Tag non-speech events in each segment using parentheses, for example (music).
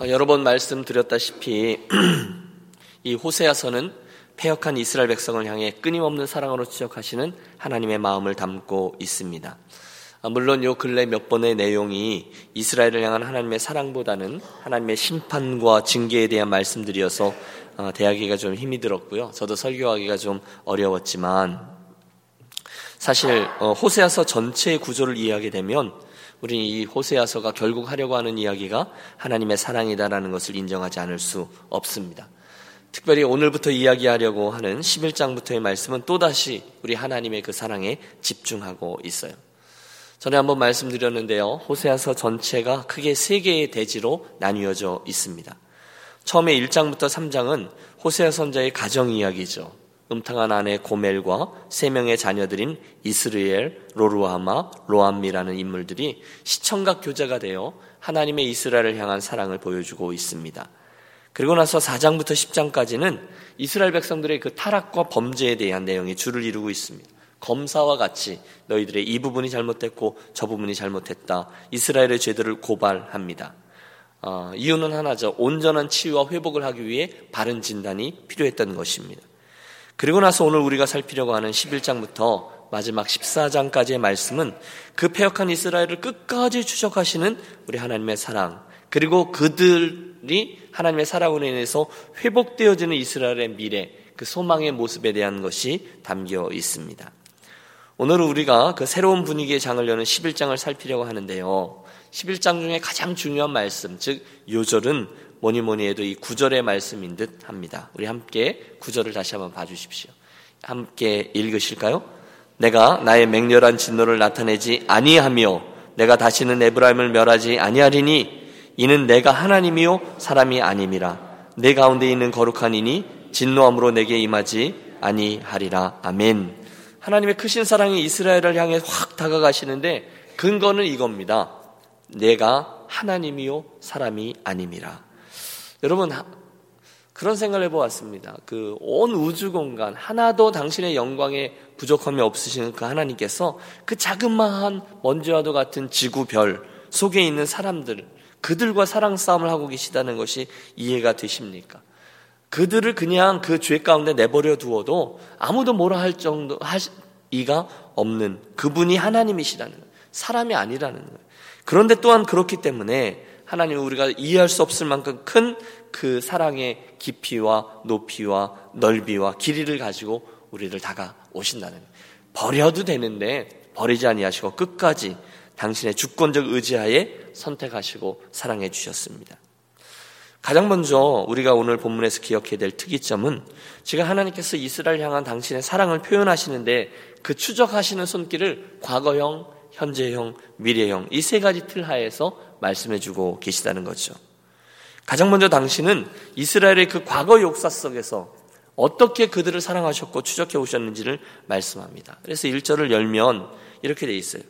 어, 여러 번 말씀드렸다시피 (clears throat) 이 호세아서는 폐역한 이스라엘 백성을 향해 끊임없는 사랑으로 지적하시는 하나님의 마음을 담고 있습니다. 아, 물론 요 근래 몇 번의 내용이 이스라엘을 향한 하나님의 사랑보다는 하나님의 심판과 징계에 대한 말씀들이어서 어, 대하기가 좀 힘이 들었고요. 저도 설교하기가 좀 어려웠지만 사실 어, 호세아서 전체의 구조를 이해하게 되면 우리는 이 호세아서가 결국 하려고 하는 이야기가 하나님의 사랑이다라는 것을 인정하지 않을 수 없습니다. 특별히 오늘부터 이야기하려고 하는 11장부터의 말씀은 또다시 우리 하나님의 그 사랑에 집중하고 있어요. 전에 한번 말씀드렸는데요. 호세아서 전체가 크게 세 개의 대지로 나뉘어져 있습니다. 처음에 1장부터 3장은 호세아 선자의 가정 이야기죠. 음탕한 아내 고멜과 세 명의 자녀들인 이스르엘, 로루아마, 로암미라는 인물들이 시청각 교제가 되어 하나님의 이스라엘을 향한 사랑을 보여주고 있습니다. 그리고 나서 4장부터 10장까지는 이스라엘 백성들의 그 타락과 범죄에 대한 내용이 줄을 이루고 있습니다. 검사와 같이 너희들의 이 부분이 잘못됐고 저 부분이 잘못했다. 이스라엘의 죄들을 고발합니다. 어, 이유는 하나죠. 온전한 치유와 회복을 하기 위해 바른 진단이 필요했던 것입니다. 그리고 나서 오늘 우리가 살피려고 하는 11장부터 마지막 14장까지의 말씀은 그 폐역한 이스라엘을 끝까지 추적하시는 우리 하나님의 사랑, 그리고 그들이 하나님의 사랑으로 인해서 회복되어지는 이스라엘의 미래, 그 소망의 모습에 대한 것이 담겨 있습니다. 오늘은 우리가 그 새로운 분위기의 장을 여는 11장을 살피려고 하는데요. 11장 중에 가장 중요한 말씀, 즉 요절은 뭐니 뭐니 해도 이 구절의 말씀인 듯 합니다. 우리 함께 구절을 다시 한번 봐주십시오. 함께 읽으실까요? 내가 나의 맹렬한 진노를 나타내지 아니하며 내가 다시는 에브라임을 멸하지 아니하리니 이는 내가 하나님이요 사람이 아님이라 내 가운데 있는 거룩한 이니 진노함으로 내게 임하지 아니하리라 아멘. 하나님의 크신 사랑이 이스라엘을 향해 확 다가가시는데 근거는 이겁니다. 내가 하나님이요 사람이 아님이라. 여러분 그런 생각을 해보았습니다. 그 온 우주 공간 하나도 당신의 영광에 부족함이 없으시는 그 하나님께서 그 자그마한 먼지와도 같은 지구 별 속에 있는 사람들 그들과 사랑 싸움을 하고 계시다는 것이 이해가 되십니까? 그들을 그냥 그 죄 가운데 내버려 두어도 아무도 뭐라 할 정도 할 이가 없는 그분이 하나님이시라는. 사람이 아니라는 거예요. 그런데 또한 그렇기 때문에 하나님 우리가 이해할 수 없을 만큼 큰 그 사랑의 깊이와 높이와 넓이와 길이를 가지고 우리를 다가오신다는. 버려도 되는데 버리지 아니하시고 끝까지 당신의 주권적 의지하에 선택하시고 사랑해 주셨습니다. 가장 먼저 우리가 오늘 본문에서 기억해야 될 특이점은 지금 하나님께서 이스라엘 향한 당신의 사랑을 표현하시는데 그 추적하시는 손길을 과거형, 현재형, 미래형 이 세 가지 틀 하에서 말씀해 주고 계시다는 거죠. 가장 먼저 당신은 이스라엘의 그 과거 역사 속에서 어떻게 그들을 사랑하셨고 추적해 오셨는지를 말씀합니다. 그래서 1절을 열면 이렇게 돼 있어요.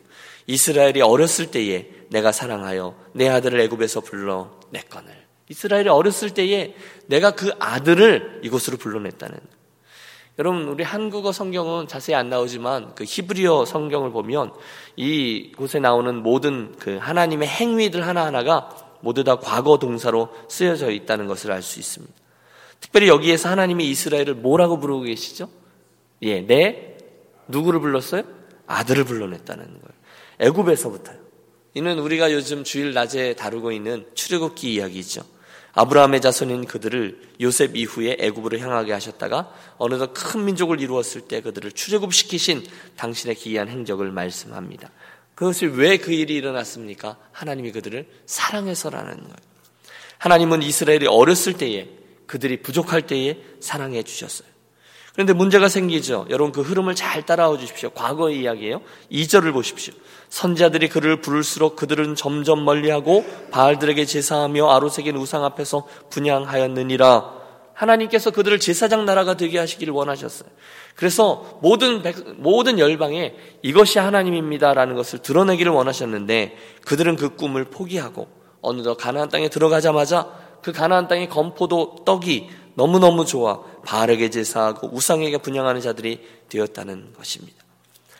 이스라엘이 어렸을 때에 내가 사랑하여 내 아들을 애굽에서 불러 냈거늘. 이스라엘이 어렸을 때에 내가 그 아들을 이곳으로 불러냈다는. 여러분 우리 한국어 성경은 자세히 안 나오지만 그 히브리어 성경을 보면 이 곳에 나오는 모든 그 하나님의 행위들 하나하나가 모두 다 과거 동사로 쓰여져 있다는 것을 알 수 있습니다. 특별히 여기에서 하나님이 이스라엘을 뭐라고 부르고 계시죠? 예, 내 누구를 불렀어요? 아들을 불러냈다는 거예요. 애굽에서부터요. 이는 우리가 요즘 주일 낮에 다루고 있는 출애굽기 이야기죠. 아브라함의 자손인 그들을 요셉 이후에 애굽으로 향하게 하셨다가 어느덧 큰 민족을 이루었을 때 그들을 출애굽시키신 당신의 기이한 행적을 말씀합니다. 그것이 왜 그 일이 일어났습니까? 하나님이 그들을 사랑해서라는 거예요. 하나님은 이스라엘이 어렸을 때에 그들이 부족할 때에 사랑해 주셨어요. 그런데 문제가 생기죠. 여러분 그 흐름을 잘 따라와 주십시오. 과거의 이야기예요. 2절을 보십시오. 선자들이 그를 부를수록 그들은 점점 멀리하고 바알들에게 제사하며 아로색인 우상 앞에서 분양하였느니라. 하나님께서 그들을 제사장 나라가 되게 하시기를 원하셨어요. 그래서 모든 모든 열방에 이것이 하나님입니다라는 것을 드러내기를 원하셨는데 그들은 그 꿈을 포기하고 어느덧 가나안 땅에 들어가자마자 그 가나안 땅의 건포도 떡이 너무너무 좋아 바알에게 제사하고 우상에게 분양하는 자들이 되었다는 것입니다.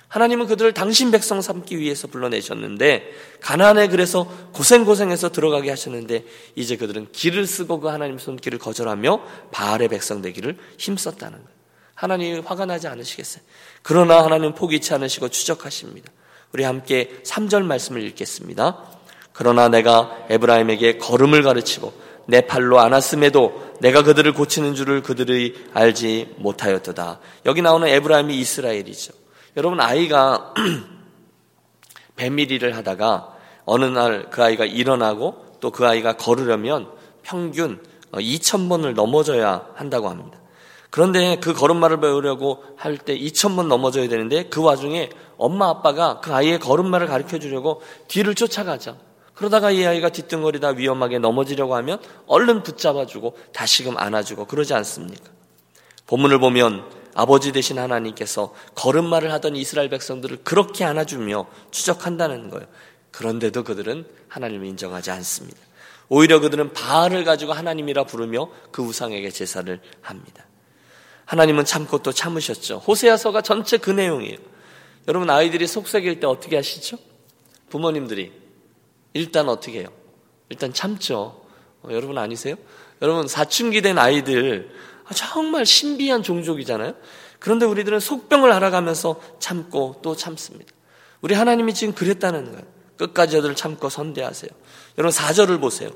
하나님은 그들을 당신 백성 삼기 위해서 불러내셨는데 가난에 그래서 고생고생해서 들어가게 하셨는데 이제 그들은 길을 쓰고 그 하나님 손길을 거절하며 바알의 백성 되기를 힘썼다는 거예요. 하나님이 화가 나지 않으시겠어요? 그러나 하나님 포기치 않으시고 추적하십니다. 우리 함께 3절 말씀을 읽겠습니다. 그러나 내가 에브라임에게 걸음을 가르치고 내 팔로 안았음에도 내가 그들을 고치는 줄을 그들이 알지 못하였도다. 여기 나오는 에브라임이 이스라엘이죠. 여러분 아이가 (clears throat) 배밀이를 하다가 어느 날 그 아이가 일어나고 또 그 아이가 걸으려면 평균 2,000번을 넘어져야 한다고 합니다. 그런데 그 걸음마를 배우려고 할 때 2,000번 넘어져야 되는데 그 와중에 엄마 아빠가 그 아이의 걸음마를 가르쳐 주려고 뒤를 쫓아가죠. 그러다가 이 아이가 뒤뚱거리다 위험하게 넘어지려고 하면 얼른 붙잡아주고 다시금 안아주고 그러지 않습니까? 본문을 보면 아버지 되신 하나님께서 걸음마를 하던 이스라엘 백성들을 그렇게 안아주며 추적한다는 거예요. 그런데도 그들은 하나님을 인정하지 않습니다. 오히려 그들은 바알을 가지고 하나님이라 부르며 그 우상에게 제사를 합니다. 하나님은 참고 또 참으셨죠. 호세아서가 전체 그 내용이에요. 여러분 아이들이 속삭일 때 어떻게 하시죠? 부모님들이 일단 어떻게 해요? 일단 참죠. 어, 여러분 아니세요? 여러분 사춘기 된 아이들 아, 정말 신비한 종족이잖아요. 그런데 우리들은 속병을 알아가면서 참고 또 참습니다. 우리 하나님이 지금 그랬다는 거예요. 끝까지 저들을 참고 선대하세요. 여러분 사절을 보세요.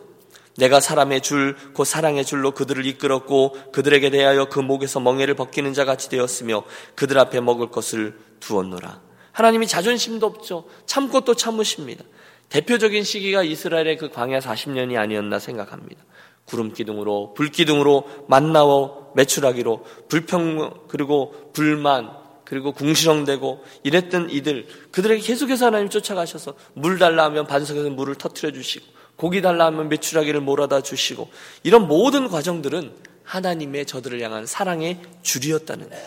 내가 사람의 줄, 곧 사랑의 줄로 그들을 이끌었고 그들에게 대하여 그 목에서 멍에를 벗기는 자 같이 되었으며 그들 앞에 먹을 것을 두었노라. 하나님이 자존심도 없죠. 참고 또 참으십니다. 대표적인 시기가 이스라엘의 그 광야 40년이 아니었나 생각합니다. 구름 기둥으로 불 기둥으로 만나워 매출하기로 불평 그리고 불만 그리고 궁시렁대고 이랬던 이들 그들에게 계속해서 하나님 쫓아가셔서 물 달라 하면 반석에서 물을 터트려 주시고 고기 달라 하면 매출하기를 몰아다 주시고 이런 모든 과정들은 하나님의 저들을 향한 사랑의 줄이었다는 거예요.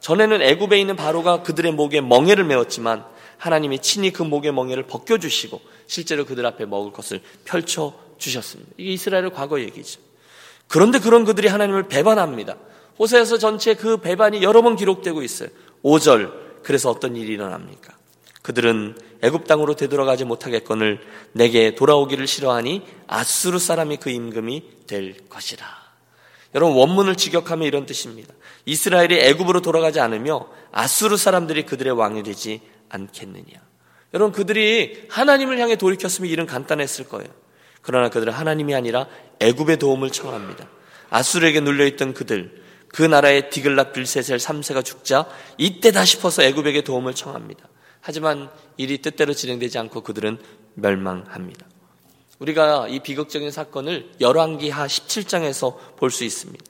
전에는 애굽에 있는 바로가 그들의 목에 멍에를 메었지만 하나님이 친히 그 목의 멍에를 벗겨 주시고 실제로 그들 앞에 먹을 것을 펼쳐 주셨습니다. 이게 이스라엘의 과거 얘기죠. 그런데 그런 그들이 하나님을 배반합니다. 호세에서 전체 그 배반이 여러 번 기록되고 있어요. 5절. 그래서 어떤 일이 일어납니까? 그들은 애굽 땅으로 되돌아가지 못하겠거늘 내게 돌아오기를 싫어하니 아수르 사람이 그 임금이 될 것이라. 여러분 원문을 직역하면 이런 뜻입니다. 이스라엘이 애굽으로 돌아가지 않으며 아수르 사람들이 그들의 왕이 되지 않겠느냐. 여러분 그들이 하나님을 향해 돌이켰으면 일은 간단했을 거예요. 그러나 그들은 하나님이 아니라 애굽의 도움을 청합니다. 아수르에게 눌려있던 그들, 그 나라의 디글라 빌세셀 3세가 죽자 이때다 싶어서 애굽에게 도움을 청합니다. 하지만 일이 뜻대로 진행되지 않고 그들은 멸망합니다. 우리가 이 비극적인 사건을 열왕기하 17장에서 볼 수 있습니다.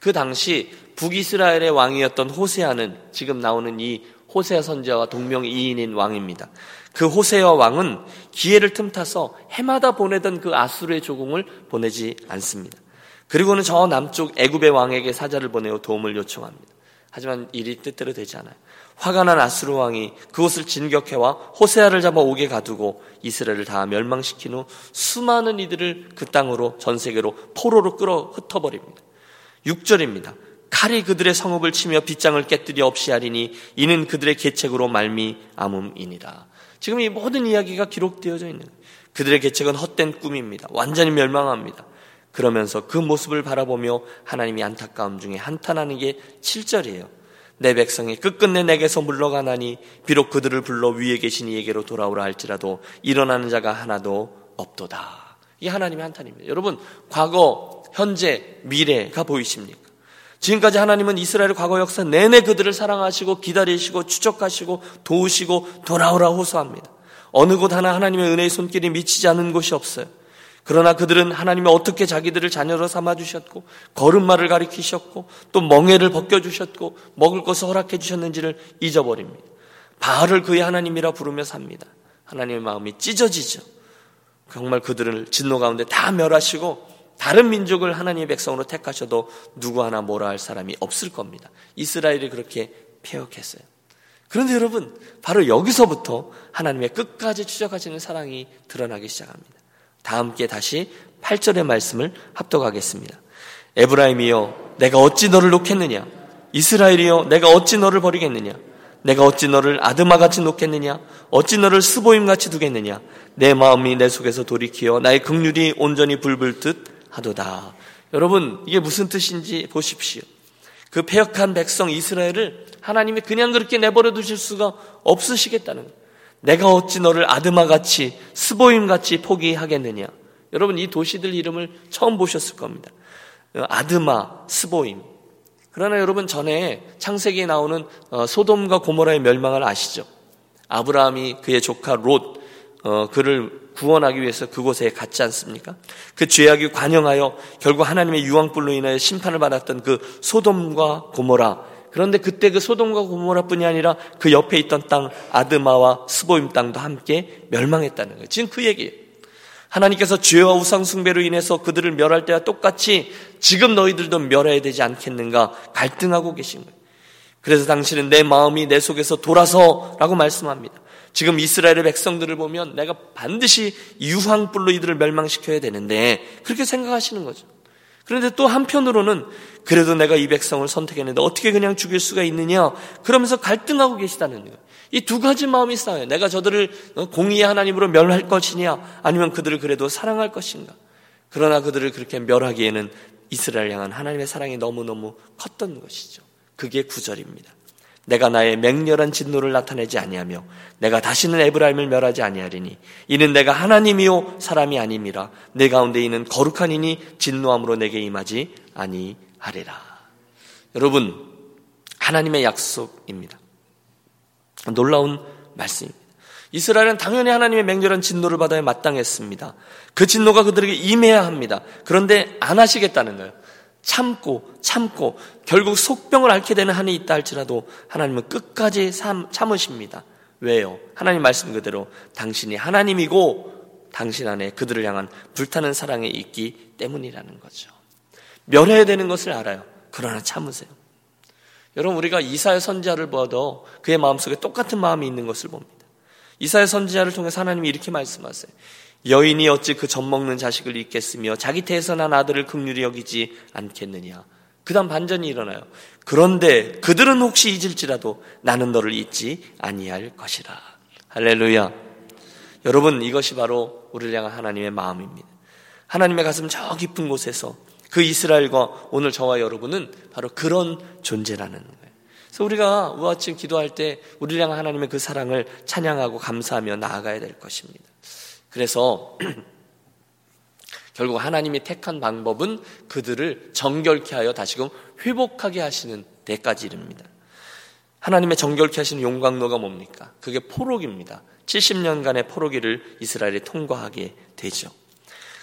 그 당시 북이스라엘의 왕이었던 호세아는 지금 나오는 이 호세아 선지자와 동명이인인 왕입니다. 그 호세아 왕은 기회를 틈타서 해마다 보내던 그 아수르의 조공을 보내지 않습니다. 그리고는 저 남쪽 애굽의 왕에게 사자를 보내어 도움을 요청합니다. 하지만 일이 뜻대로 되지 않아요. 화가 난 아수르 왕이 그곳을 진격해와 호세아를 잡아 오게 가두고 이스라엘을 다 멸망시킨 후 수많은 이들을 그 땅으로 전 세계로 포로로 끌어 흩어버립니다. 6절입니다. 칼이 그들의 성읍을 치며 빗장을 깨뜨려 없이 하리니 이는 그들의 계책으로 말미암음이니라. 지금 이 모든 이야기가 기록되어져 있는 그들의 계책은 헛된 꿈입니다. 완전히 멸망합니다. 그러면서 그 모습을 바라보며 하나님이 안타까움 중에 한탄하는 게 7절이에요. 내 백성이 끝끝내 내게서 물러가나니 비록 그들을 불러 위에 계신 이에게로 돌아오라 할지라도 일어나는 자가 하나도 없도다. 이 하나님의 한탄입니다. 여러분, 과거, 현재, 미래가 보이십니까? 지금까지 하나님은 이스라엘 과거 역사 내내 그들을 사랑하시고 기다리시고 추적하시고 도우시고 돌아오라 호소합니다. 어느 곳 하나 하나님의 은혜의 손길이 미치지 않은 곳이 없어요. 그러나 그들은 하나님이 어떻게 자기들을 자녀로 삼아 주셨고 걸음마를 가리키셨고 또 멍에를 벗겨 주셨고 먹을 것을 허락해 주셨는지를 잊어버립니다. 바알을 그의 하나님이라 부르며 삽니다. 하나님의 마음이 찢어지죠. 정말 그들을 진노 가운데 다 멸하시고 다른 민족을 하나님의 백성으로 택하셔도 누구 하나 뭐라 할 사람이 없을 겁니다. 이스라엘이 그렇게 폐역했어요. 그런데 여러분, 바로 여기서부터 하나님의 끝까지 추적하시는 사랑이 드러나기 시작합니다. 다 함께 다시 8절의 말씀을 합독하겠습니다. 에브라임이여 내가 어찌 너를 놓겠느냐 이스라엘이여 내가 어찌 너를 버리겠느냐 내가 어찌 너를 아드마같이 놓겠느냐? 어찌 너를 스보임같이 두겠느냐? 내 마음이 내 속에서 돌이키어 나의 극률이 온전히 불불 듯 하도다. 여러분, 이게 무슨 뜻인지 보십시오. 그 폐역한 백성 이스라엘을 하나님이 그냥 그렇게 내버려 두실 수가 없으시겠다는 거예요. 내가 어찌 너를 아드마같이 스보임같이 포기하겠느냐. 여러분 이 도시들 이름을 처음 보셨을 겁니다. 아드마, 스보임. 그러나 여러분 전에 창세기에 나오는 어, 소돔과 고모라의 멸망을 아시죠? 아브라함이 그의 조카 롯 어, 그를 구원하기 위해서 그곳에 갔지 않습니까? 그 죄악이 관영하여 결국 하나님의 유황불로 인하여 심판을 받았던 그 소돔과 고모라 그런데 그때 그 소돔과 고모라뿐이 아니라 그 옆에 있던 땅 아드마와 스보임 땅도 함께 멸망했다는 거예요. 지금 그 얘기예요. 하나님께서 죄와 우상 숭배로 인해서 그들을 멸할 때와 똑같이 지금 너희들도 멸해야 되지 않겠는가 갈등하고 계신 거예요. 그래서 당신은 내 마음이 내 속에서 돌아서라고 말씀합니다. 지금 이스라엘의 백성들을 보면 내가 반드시 유황불로 이들을 멸망시켜야 되는데 그렇게 생각하시는 거죠. 그런데 또 한편으로는 그래도 내가 이 백성을 선택했는데 어떻게 그냥 죽일 수가 있느냐? 그러면서 갈등하고 계시다는 거예요. 이 두 가지 마음이 싸워요. 내가 저들을 공의의 하나님으로 멸할 것이냐? 아니면 그들을 그래도 사랑할 것인가? 그러나 그들을 그렇게 멸하기에는 이스라엘 향한 하나님의 사랑이 너무너무 컸던 것이죠. 그게 구절입니다. 내가 나의 맹렬한 진노를 나타내지 아니하며 내가 다시는 에브라임을 멸하지 아니하리니 이는 내가 하나님이요 사람이 아님이라 내 가운데 있는 거룩한 이니 진노함으로 내게 임하지 아니하리라. 여러분 하나님의 약속입니다. 놀라운 말씀입니다. 이스라엘은 당연히 하나님의 맹렬한 진노를 받아야 마땅했습니다. 그 진노가 그들에게 임해야 합니다. 그런데 안 하시겠다는 거예요. 참고 참고 결국 속병을 앓게 되는 한이 있다 할지라도 하나님은 끝까지 참으십니다. 왜요? 하나님 말씀 그대로 당신이 하나님이고 당신 안에 그들을 향한 불타는 사랑이 있기 때문이라는 거죠. 멸해야 되는 것을 알아요. 그러나 참으세요. 여러분 우리가 이사의 선지자를 보아도 그의 마음속에 똑같은 마음이 있는 것을 봅니다. 이사의 선지자를 통해서 하나님이 이렇게 말씀하세요. 여인이 어찌 그 젖 먹는 자식을 잊겠으며 자기 태에서 난 아들을 극률히 여기지 않겠느냐. 그 다음 반전이 일어나요. 그런데 그들은 혹시 잊을지라도 나는 너를 잊지 아니할 것이라. 할렐루야. 여러분 이것이 바로 우리를 향한 하나님의 마음입니다. 하나님의 가슴 저 깊은 곳에서 그 이스라엘과 오늘 저와 여러분은 바로 그런 존재라는 거예요. 그래서 우리가 우아침 기도할 때 우리를 향한 하나님의 그 사랑을 찬양하고 감사하며 나아가야 될 것입니다. 그래서 (clears throat) 결국 하나님이 택한 방법은 그들을 정결케 하여 다시금 회복하게 하시는 데까지 이릅니다. 하나님의 정결케 하시는 용광로가 뭡니까? 그게 포로기입니다. 70년간의 포로기를 이스라엘이 통과하게 되죠.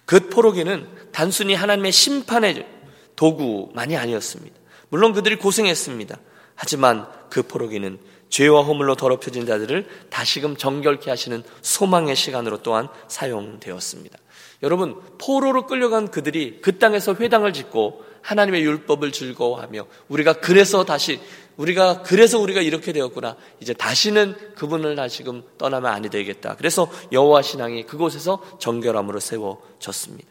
그 포로기는 단순히 하나님의 심판의 도구만이 아니었습니다. 물론 그들이 고생했습니다. 하지만 그 포로기는 죄와 허물로 더럽혀진 자들을 다시금 정결케 하시는 소망의 시간으로 또한 사용되었습니다. 여러분, 포로로 끌려간 그들이 그 땅에서 회당을 짓고 하나님의 율법을 즐거워하며 우리가 그래서 다시 우리가 그래서 우리가 이렇게 되었구나. 이제 다시는 그분을 다시금 떠나면 아니 되겠다. 그래서 여호와 신앙이 그곳에서 정결함으로 세워졌습니다.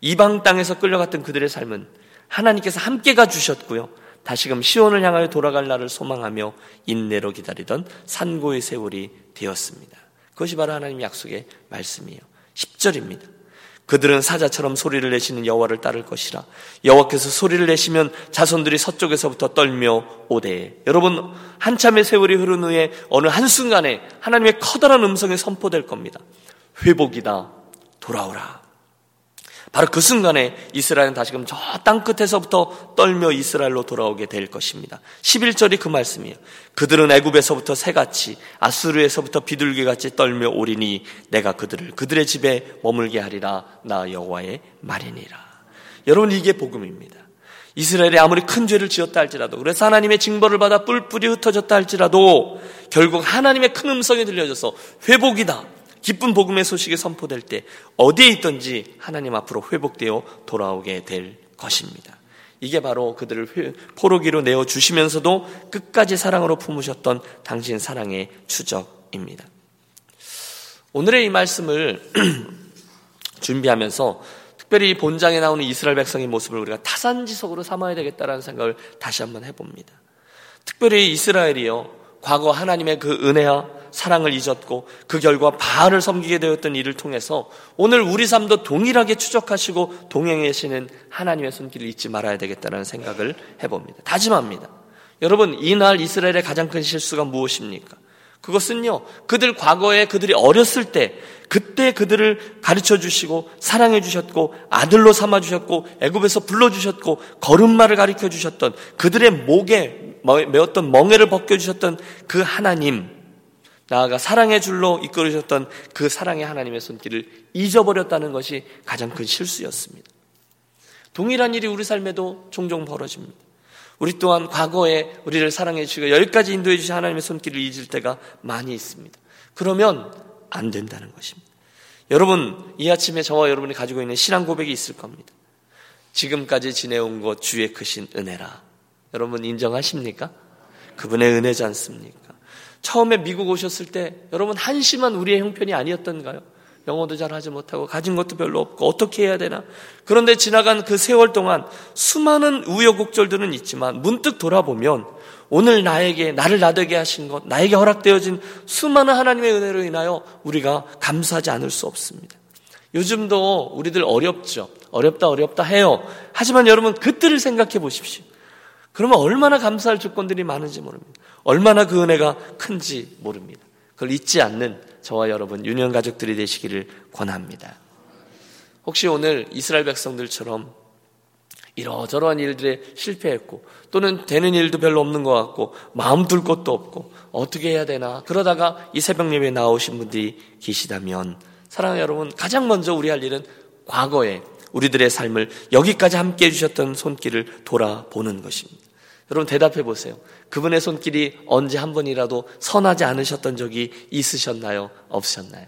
이방 땅에서 끌려갔던 그들의 삶은 하나님께서 함께 가 주셨고요. 다시금 시온을 향하여 돌아갈 날을 소망하며 인내로 기다리던 산고의 세월이 되었습니다. 그것이 바로 하나님 약속의 말씀이에요. 10절입니다. 그들은 사자처럼 소리를 내시는 여호와를 따를 것이라. 여호와께서 소리를 내시면 자손들이 서쪽에서부터 떨며 오대. 여러분 한참의 세월이 흐른 후에 어느 한순간에 하나님의 커다란 음성이 선포될 겁니다. 회복이다. 돌아오라. 바로 그 순간에 이스라엘은 다시금 저 땅 끝에서부터 떨며 이스라엘로 돌아오게 될 것입니다. 11절이 그 말씀이에요. 그들은 애굽에서부터 새같이 아수르에서부터 비둘기같이 떨며 오리니 내가 그들을 그들의 집에 머물게 하리라 나 여호와의 말이니라. 여러분 이게 복음입니다. 이스라엘이 아무리 큰 죄를 지었다 할지라도 그래서 하나님의 징벌을 받아 뿔뿔이 흩어졌다 할지라도 결국 하나님의 큰 음성이 들려져서 회복이다. 기쁜 복음의 소식이 선포될 때 어디에 있든지 하나님 앞으로 회복되어 돌아오게 될 것입니다. 이게 바로 그들을 포로기로 내어 주시면서도 끝까지 사랑으로 품으셨던 당신 사랑의 추적입니다. 오늘의 이 말씀을 (clears throat) 준비하면서 특별히 본장에 나오는 이스라엘 백성의 모습을 우리가 타산지석으로 삼아야 되겠다라는 생각을 다시 한번 해봅니다. 특별히 이스라엘이요 과거 하나님의 그 은혜와 사랑을 잊었고 그 결과 바알을 섬기게 되었던 일을 통해서 오늘 우리 삶도 동일하게 추적하시고 동행하시는 하나님의 손길을 잊지 말아야 되겠다는 생각을 해봅니다. 다짐합니다. 여러분, 이날 이스라엘의 가장 큰 실수가 무엇입니까? 그것은요, 그들 과거에 그들이 어렸을 때, 그때 그들을 가르쳐 주시고, 사랑해 주셨고, 아들로 삼아 주셨고, 애굽에서 불러 주셨고, 걸음마를 가르쳐 주셨던, 그들의 목에 메었던 멍에를 벗겨 주셨던 그 하나님, 나아가 사랑의 줄로 이끌으셨던 그 사랑의 하나님의 손길을 잊어버렸다는 것이 가장 큰 실수였습니다. 동일한 일이 우리 삶에도 종종 벌어집니다. 우리 또한 과거에 우리를 사랑해 주시고 여기까지 인도해 주신 하나님의 손길을 잊을 때가 많이 있습니다. 그러면 안 된다는 것입니다. 여러분, 이 아침에 저와 여러분이 가지고 있는 신앙 고백이 있을 겁니다. 지금까지 지내온 것 주의 크신 은혜라. 여러분 인정하십니까? 그분의 은혜지 않습니까? 처음에 미국 오셨을 때 여러분 한심한 우리의 형편이 아니었던가요? 영어도 잘 하지 못하고 가진 것도 별로 없고 어떻게 해야 되나? 그런데 지나간 그 세월 동안 수많은 우여곡절들은 있지만 문득 돌아보면 오늘 나에게 나를 나되게 하신 것, 나에게 허락되어진 수많은 하나님의 은혜로 인하여 우리가 감사하지 않을 수 없습니다. 요즘도 우리들 어렵죠. 어렵다 어렵다 해요. 하지만 여러분 그때를 생각해 보십시오. 그러면 얼마나 감사할 조건들이 많은지 모릅니다. 얼마나 그 은혜가 큰지 모릅니다. 그걸 잊지 않는 저와 여러분 유년 가족들이 되시기를 권합니다. 혹시 오늘 이스라엘 백성들처럼 이러저러한 일들에 실패했고 또는 되는 일도 별로 없는 것 같고 마음 둘 것도 없고 어떻게 해야 되나 그러다가 이 새벽 예배에 나오신 분들이 계시다면 사랑하는 여러분 가장 먼저 우리 할 일은 과거에 우리들의 삶을 여기까지 함께 해주셨던 손길을 돌아보는 것입니다. 여러분 대답해 보세요. 그분의 손길이 언제 한 번이라도 선하지 않으셨던 적이 있으셨나요? 없으셨나요?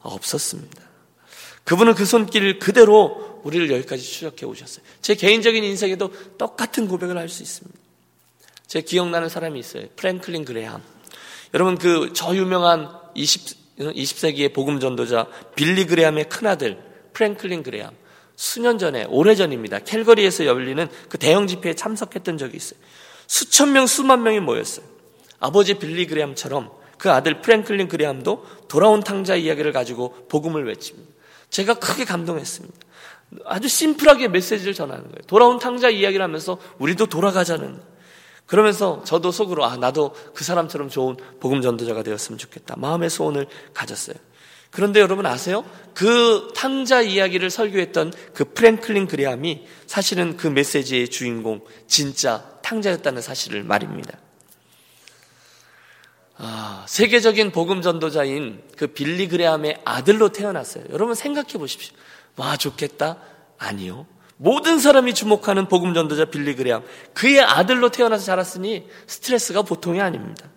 없었습니다. 그분은 그 손길 그대로 우리를 여기까지 추적해 오셨어요. 제 개인적인 인생에도 똑같은 고백을 할 수 있습니다. 제 기억나는 사람이 있어요. 프랭클린 그레함. 여러분 그 저 유명한 20, 20세기의 복음 전도자 빌리 그레함의 큰아들 프랭클린 그레함. 수년 전에, 오래전입니다. 캘거리에서 열리는 그 대형 집회에 참석했던 적이 있어요. 수천 명, 수만 명이 모였어요. 아버지 빌리 그레함처럼 그 아들 프랭클린 그레함도 돌아온 탕자 이야기를 가지고 복음을 외칩니다. 제가 크게 감동했습니다. 아주 심플하게 메시지를 전하는 거예요. 돌아온 탕자 이야기를 하면서 우리도 돌아가자는. 그러면서 저도 속으로 아 나도 그 사람처럼 좋은 복음 전도자가 되었으면 좋겠다. 마음의 소원을 가졌어요. 그런데 여러분 아세요? 그 탕자 이야기를 설교했던 그 프랭클린 그레함이 사실은 그 메시지의 주인공 진짜 탕자였다는 사실을 말입니다. 아, 세계적인 복음 전도자인 그 빌리 그레함의 아들로 태어났어요. 여러분 생각해 보십시오. 와 좋겠다? 아니요. 모든 사람이 주목하는 복음 전도자 빌리 그레함 그의 아들로 태어나서 자랐으니 스트레스가 보통이 아닙니다.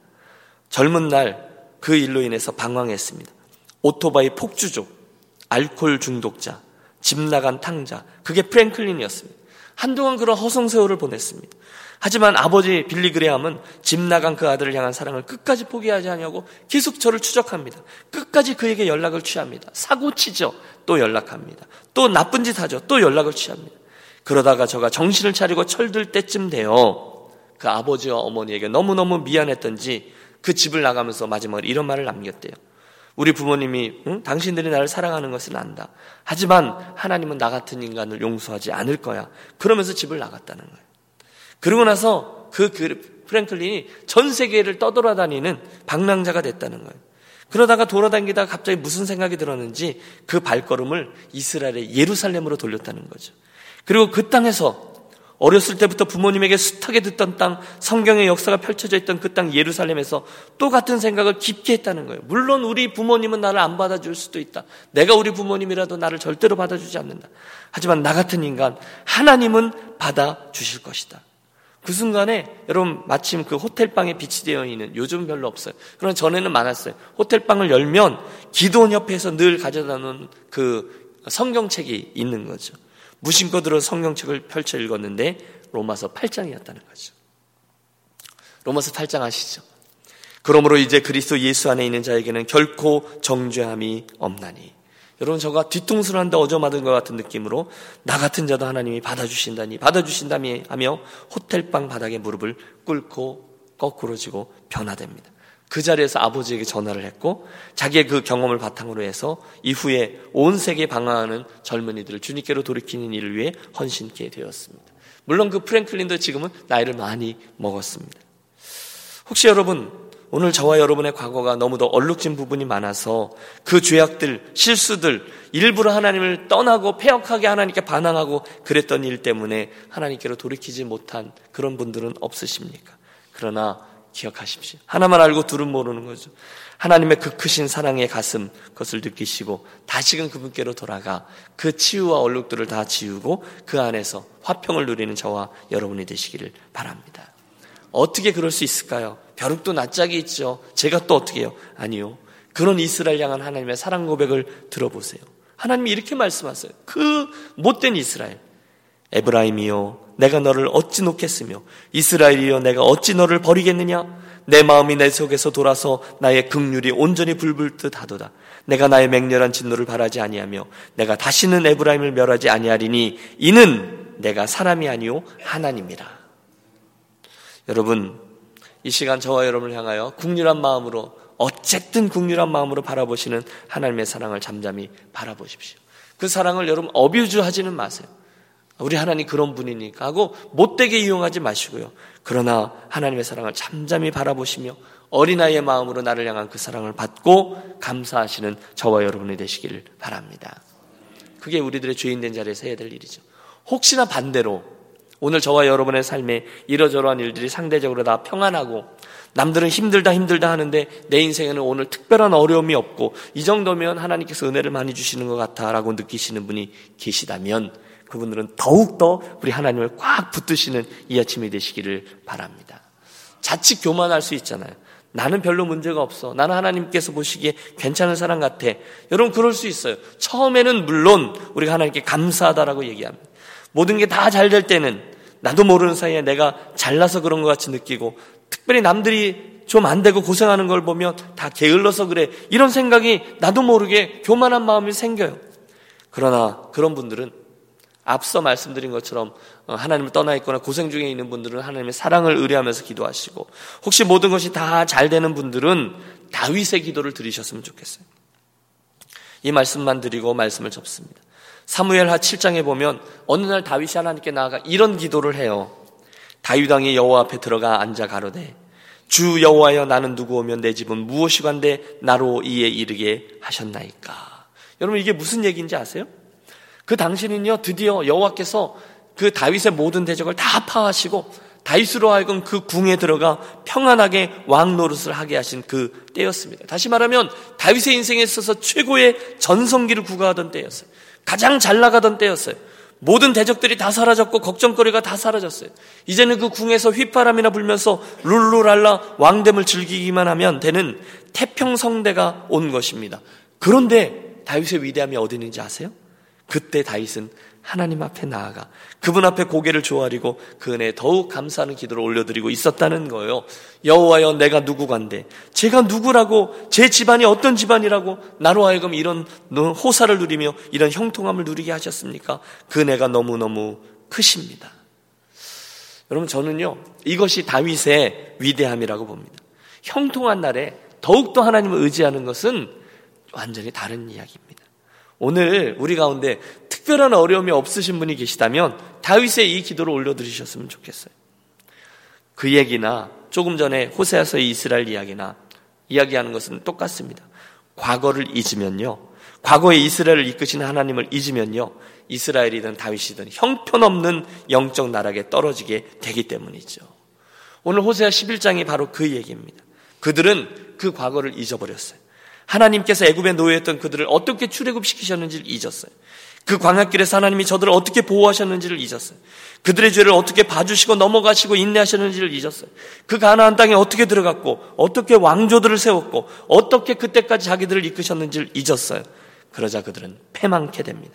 젊은 날 그 일로 인해서 방황했습니다. 오토바이 폭주족, 알코올 중독자, 집 나간 탕자, 그게 프랭클린이었습니다. 한동안 그런 허송세월을 보냈습니다. 하지만 아버지 빌리 그레함은 집 나간 그 아들을 향한 사랑을 끝까지 포기하지 않냐고 계속 저를 추적합니다. 끝까지 그에게 연락을 취합니다. 사고 치죠. 또 연락합니다. 또 나쁜 짓 하죠. 또 연락을 취합니다. 그러다가 저가 정신을 차리고 철들 때쯤 되어 그 아버지와 어머니에게 너무너무 미안했던지 그 집을 나가면서 마지막으로 이런 말을 남겼대요. 우리 부모님이 응? 당신들이 나를 사랑하는 것은 안다. 하지만 하나님은 나 같은 인간을 용서하지 않을 거야. 그러면서 집을 나갔다는 거예요. 그러고 나서 그, 그 프랭클린이 전 세계를 떠돌아다니는 방랑자가 됐다는 거예요. 그러다가 돌아다니다가 갑자기 무슨 생각이 들었는지 그 발걸음을 이스라엘의 예루살렘으로 돌렸다는 거죠. 그리고 그 땅에서 어렸을 때부터 부모님에게 숱하게 듣던 땅, 성경의 역사가 펼쳐져 있던 그 땅 예루살렘에서 또 같은 생각을 깊게 했다는 거예요. 물론 우리 부모님은 나를 안 받아줄 수도 있다. 내가 우리 부모님이라도 나를 절대로 받아주지 않는다. 하지만 나 같은 인간, 하나님은 받아주실 것이다. 그 순간에 여러분 마침 그 호텔방에 비치되어 있는 요즘 별로 없어요. 그런 전에는 많았어요. 호텔방을 열면 기도원 옆에서 늘 가져다 놓은 그 성경책이 있는 거죠. 무심코 들어 성경책을 펼쳐 읽었는데 로마서 8장이었다는 거죠. 로마서 8장 아시죠? 그러므로 이제 그리스도 예수 안에 있는 자에게는 결코 정죄함이 없나니. 여러분 저가 뒤통수를 한다 어저 맞은 것 같은 느낌으로 나 같은 자도 하나님이 받아주신다니 받아주신다니 하며 호텔방 바닥에 무릎을 꿇고 거꾸로 지고 변화됩니다. 그 자리에서 아버지에게 전화를 했고 자기의 그 경험을 바탕으로 해서 이후에 온 세계 방황하는 젊은이들을 주님께로 돌이키는 일을 위해 헌신케 되었습니다. 물론 그 프랭클린도 지금은 나이를 많이 먹었습니다. 혹시 여러분 오늘 저와 여러분의 과거가 너무도 얼룩진 부분이 많아서 그 죄악들, 실수들, 일부러 하나님을 떠나고 폐역하게 하나님께 반항하고 그랬던 일 때문에 하나님께로 돌이키지 못한 그런 분들은 없으십니까? 그러나 기억하십시오. 하나만 알고 둘은 모르는 거죠. 하나님의 그 크신 사랑의 가슴 그것을 느끼시고 다시금 그분께로 돌아가 그 치유와 얼룩들을 다 지우고 그 안에서 화평을 누리는 저와 여러분이 되시기를 바랍니다. 어떻게 그럴 수 있을까요? 벼룩도 낯짝이 있죠. 제가 또 어떻게 해요? 아니요. 그런 이스라엘 향한 하나님의 사랑 고백을 들어보세요. 하나님이 이렇게 말씀하세요. 그 못된 이스라엘. 에브라임이요. 내가 너를 어찌 놓겠으며? 이스라엘이여 내가 어찌 너를 버리겠느냐? 내 마음이 내 속에서 돌아서 나의 극률이 온전히 불불 듯 하도다. 내가 나의 맹렬한 진노를 바라지 아니하며 내가 다시는 에브라임을 멸하지 아니하리니 이는 내가 사람이 아니요 하나님이라. 여러분 이 시간 저와 여러분을 향하여 국률한 마음으로 어쨌든 국률한 마음으로 바라보시는 하나님의 사랑을 잠잠히 바라보십시오. 그 사랑을 여러분 어뷰즈 하지는 마세요 우리 하나님 그런 분이니까 하고 못되게 이용하지 마시고요. 그러나 하나님의 사랑을 잠잠히 바라보시며 어린아이의 마음으로 나를 향한 그 사랑을 받고 감사하시는 저와 여러분이 되시기를 바랍니다. 그게 우리들의 죄인된 자리에서 해야 될 일이죠. 혹시나 반대로 오늘 저와 여러분의 삶에 이러저러한 일들이 상대적으로 다 평안하고 남들은 힘들다 힘들다 하는데 내 인생에는 오늘 특별한 어려움이 없고 이 정도면 하나님께서 은혜를 많이 주시는 것 같아라고 느끼시는 분이 계시다면 그분들은 더욱더 우리 하나님을 꽉 붙드시는 이 아침이 되시기를 바랍니다. 자칫 교만할 수 있잖아요. 나는 별로 문제가 없어. 나는 하나님께서 보시기에 괜찮은 사람 같아. 여러분, 그럴 수 있어요. 처음에는 물론 우리가 하나님께 감사하다라고 얘기합니다. 모든 게 다 잘 될 때는 나도 모르는 사이에 내가 잘나서 그런 것 같이 느끼고 특별히 남들이 좀 안 되고 고생하는 걸 보면 다 게을러서 그래. 이런 생각이 나도 모르게 교만한 마음이 생겨요. 그러나 그런 분들은 앞서 말씀드린 것처럼 어, 하나님을 떠나 있거나 고생 중에 있는 분들은 하나님의 사랑을 의뢰하면서 기도하시고 혹시 모든 것이 다 잘 되는 분들은 다윗의 기도를 들으셨으면 좋겠어요. 이 말씀만 드리고 말씀을 접습니다. 사무엘하 7장에 보면 어느 날 다윗이 하나님께 나아가 이런 기도를 해요. 다윗 왕이 여호와 앞에 들어가 앉아 가로되 주 여호와여 나는 누구 오면 내 집은 무엇이간데 나로 이에 이르게 하셨나이까. 여러분 이게 무슨 얘기인지 아세요? 그 당시는요 드디어 여호와께서 그 다윗의 모든 대적을 다 파하시고 다윗으로 하여금 그 궁에 들어가 평안하게 왕 노릇을 하게 하신 그 때였습니다. 다시 말하면 다윗의 인생에 있어서 최고의 전성기를 구가하던 때였어요. 가장 잘 나가던 때였어요. 모든 대적들이 다 사라졌고 걱정거리가 다 사라졌어요. 이제는 그 궁에서 휘파람이나 불면서 룰루랄라 왕됨을 즐기기만 하면 되는 태평성대가 온 것입니다. 그런데 다윗의 위대함이 어디 있는지 아세요? 그때 다윗은 하나님 앞에 나아가 그분 앞에 고개를 조아리고 그 은혜에 더욱 감사하는 기도를 올려드리고 있었다는 거예요. 여호와여 내가 누구간데 제가 누구라고 제 집안이 어떤 집안이라고 나로 하여금 이런 호사를 누리며 이런 형통함을 누리게 하셨습니까? 그 은혜가 너무너무 크십니다. 여러분 저는요 이것이 다윗의 위대함이라고 봅니다. 형통한 날에 더욱더 하나님을 의지하는 것은 완전히 다른 이야기입니다. 오늘 우리 가운데 특별한 어려움이 없으신 분이 계시다면 다윗의 이 기도를 올려드리셨으면 좋겠어요. 그 얘기나 조금 전에 호세아서의 이스라엘 이야기나 이야기하는 것은 똑같습니다. 과거를 잊으면요. 과거에 이스라엘을 이끄신 하나님을 잊으면요. 이스라엘이든 다윗이든 형편없는 영적 나락에 떨어지게 되기 때문이죠. 오늘 호세아 11장이 바로 그 얘기입니다. 그들은 그 과거를 잊어버렸어요. 하나님께서 애굽에 노예했던 그들을 어떻게 출애굽시키셨는지를 잊었어요. 그 광야길에서 하나님이 저들을 어떻게 보호하셨는지를 잊었어요. 그들의 죄를 어떻게 봐주시고 넘어가시고 인내하셨는지를 잊었어요. 그 가나안 땅에 어떻게 들어갔고 어떻게 왕조들을 세웠고 어떻게 그때까지 자기들을 이끄셨는지를 잊었어요. 그러자 그들은 패망케 됩니다.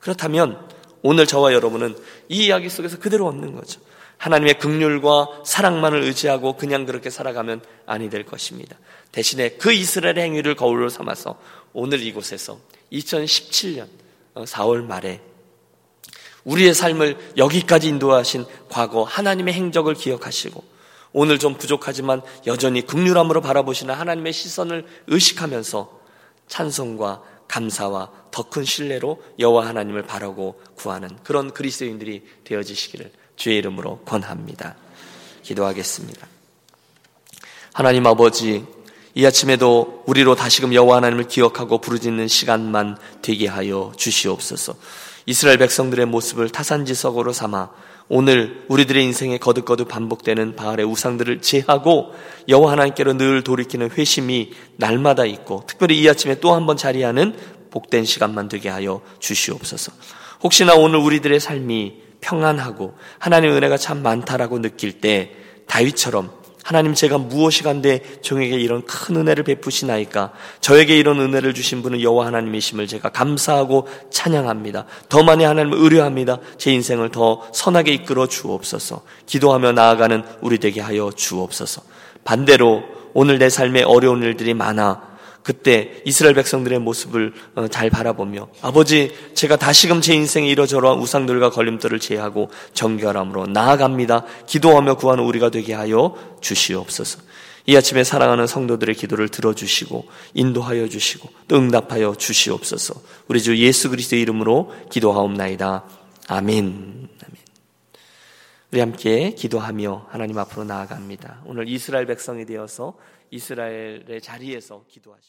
그렇다면 오늘 저와 여러분은 이 이야기 속에서 그대로 얻는 거죠. 하나님의 극률과 사랑만을 의지하고 그냥 그렇게 살아가면 아니 될 것입니다. 대신에 그 이스라엘의 행위를 거울로 삼아서 오늘 이곳에서 2017년 4월 말에 우리의 삶을 여기까지 인도하신 과거 하나님의 행적을 기억하시고 오늘 좀 부족하지만 여전히 극률함으로 바라보시는 하나님의 시선을 의식하면서 찬송과 감사와 더 큰 신뢰로 여호와 하나님을 바라고 구하는 그런 그리스도인들이 되어지시기를 주의 이름으로 권합니다. 기도하겠습니다. 하나님 아버지 이 아침에도 우리로 다시금 여호와 하나님을 기억하고 부르짖는 시간만 되게 하여 주시옵소서. 이스라엘 백성들의 모습을 타산지석으로 삼아 오늘 우리들의 인생에 거듭거듭 반복되는 바알의 우상들을 제하고 여호와 하나님께로 늘 돌이키는 회심이 날마다 있고 특별히 이 아침에 또 한 번 자리하는 복된 시간만 되게 하여 주시옵소서. 혹시나 오늘 우리들의 삶이 평안하고 하나님의 은혜가 참 많다라고 느낄 때 다윗처럼 하나님 제가 무엇이 간데 종에게 이런 큰 은혜를 베푸시나이까 저에게 이런 은혜를 주신 분은 여호와 하나님이심을 제가 감사하고 찬양합니다. 더 많이 하나님을 의뢰합니다. 제 인생을 더 선하게 이끌어 주옵소서. 기도하며 나아가는 우리 되게 하여 주옵소서. 반대로 오늘 내 삶에 어려운 일들이 많아 그때 이스라엘 백성들의 모습을 어, 잘 바라보며 아버지 제가 다시금 제 인생에 이러저러한 우상들과 걸림돌을 제하고 정결함으로 나아갑니다. 기도하며 구하는 우리가 되게 하여 주시옵소서. 이 아침에 사랑하는 성도들의 기도를 들어주시고 인도하여 주시고 또 응답하여 주시옵소서. 우리 주 예수 그리스도의 이름으로 기도하옵나이다. 아멘. 아멘. 우리 함께 기도하며 하나님 앞으로 나아갑니다. 오늘 이스라엘 백성이 되어서 이스라엘의 자리에서 기도하시고